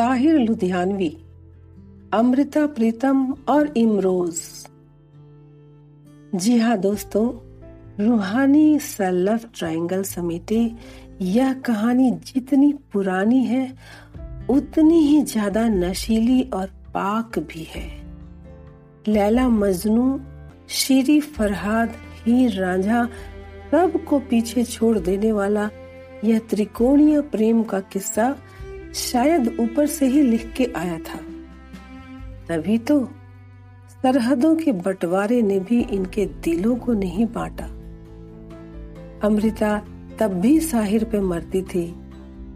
ताहिर लुधियानवी, अमृता प्रीतम और इमरोज। जी हाँ दोस्तों, रूहानी सा ट्रायंगल समेटे यह कहानी जितनी पुरानी है, उतनी ही ज़्यादा नशीली और पाक भी है। लैला मजनू, शीरी फरहाद हीर रांझा सबको पीछे छोड़ देने वाला यह त्रिकोणीय प्रेम का किस्सा शायद ऊपर से ही लिख के आया था। तभी तो सरहदों के बंटवारे ने भी इनके दिलों को नहीं बांटा। अमृता तब भी साहिर पे मरती थी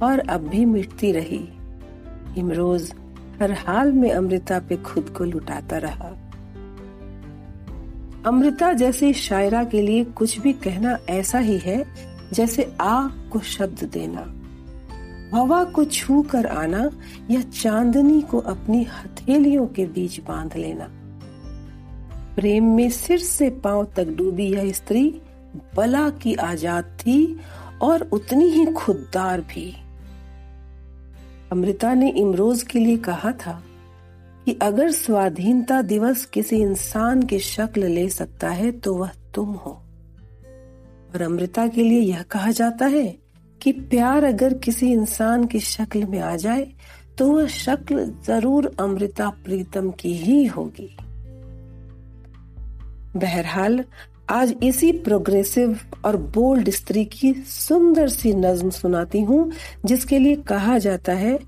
और अब भी मिटती रही। इमरोज हर हाल में अमृता पे खुद को लुटाता रहा। अमृता जैसी शायरा के लिए कुछ भी कहना ऐसा ही है जैसे आग को शब्द देना। हवा को छू कर आना या चांदनी को अपनी हथेलियों के बीच बाँध लेना। प्रेम में सिर से पाँव तक डूबी यह स्त्री बला की आज़ाद थी और उतनी ही खुददार भी। अमृता ने इमरोज के लिए कहा था कि अगर स्वाधीनता दिवस किसी इंसान की शक्ल ले सकता है तो वह तुम हो। और अमृता के लिए यह कहा जाता है कि प्यार अगर किसी इंसान की शक्ल में आ जाए तो वह शक्ल ज़रूर अमृता प्रीतम की ही होगी। बहरहाल, आज इसी प्रोग्रेसिव और बोल्ड स्त्री की सुंदर सी नज्म सुनाती हूँ, जिसके लिए कहा जाता है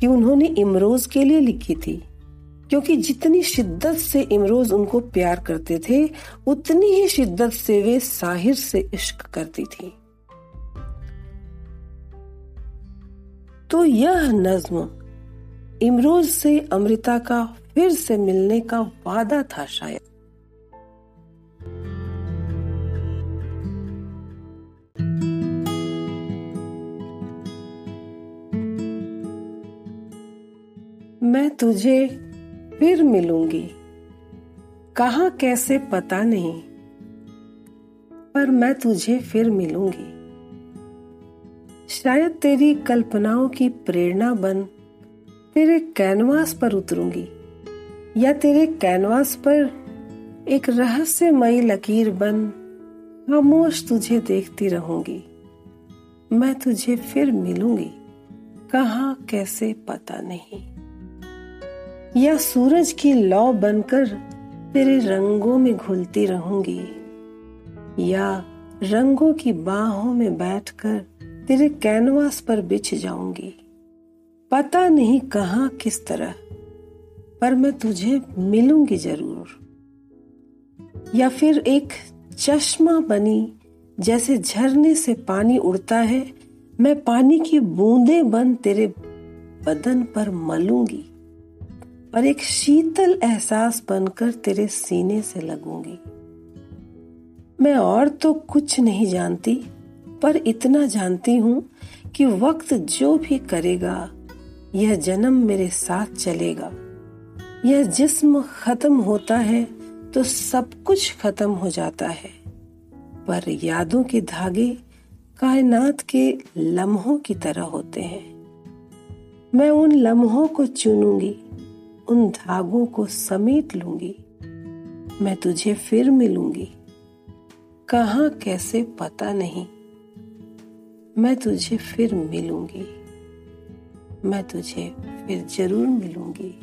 कि उन्होंने इमरोज के लिए लिखी थी। क्योंकि जितनी शिद्दत से इमरोज उनको प्यार करते थे, उतनी ही शिद्दत से वे साहिर से इश्क करती थी। तो यह नज्म इमरोज से अमृता का फिर से मिलने का वादा था शायद। मैं तुझे फिर मिलूँगी। कहा, कैसे, पता नहीं। पर मैं तुझे फिर मिलूँगी। शायद तेरी कल्पनाओं की प्रेरणा बन तेरे कैनवास पर उतरूँगी, या तेरे कैनवास पर एक रहस्यमयी लकीर बन, खामोश तुझे देखती रहूँगी। मैं तुझे फिर मिलूँगी, कहा, कैसे, पता नहीं। या सूरज की लौ बनकर तेरे रंगों में घुलती रहूँगी, या रंगों की बाहों में बैठकर तेरे कैनवास पर बिछ जाऊँगी। पता नहीं कहा, किस तरह, पर मैं तुझे मिलूँगी ज़रूर। या फिर एक चश्मा बनी, जैसे झरने से पानी उड़ता है, मैं पानी की बूंदे बन तेरे बदन पर मलूँगी, और एक शीतल एहसास बनकर तेरे सीने से लगूँगी। मैं और तो कुछ नहीं जानती पर इतना जानती हूँ कि वक्त जो भी करेगा, यह जन्म मेरे साथ चलेगा। यह जिस्म खत्म होता है तो सब कुछ खत्म हो जाता है। पर यादों के धागे कायनात के लम्हों की तरह होते हैं। मैं उन लम्हों को चुनूँगी, उन धागों को समेट लूँगी। मैं तुझे फिर मिलूँगी। कहा, कैसे, पता नहीं। मैं तुझे फिर मिलूँगी। मैं तुझे फिर ज़रूर मिलूँगी।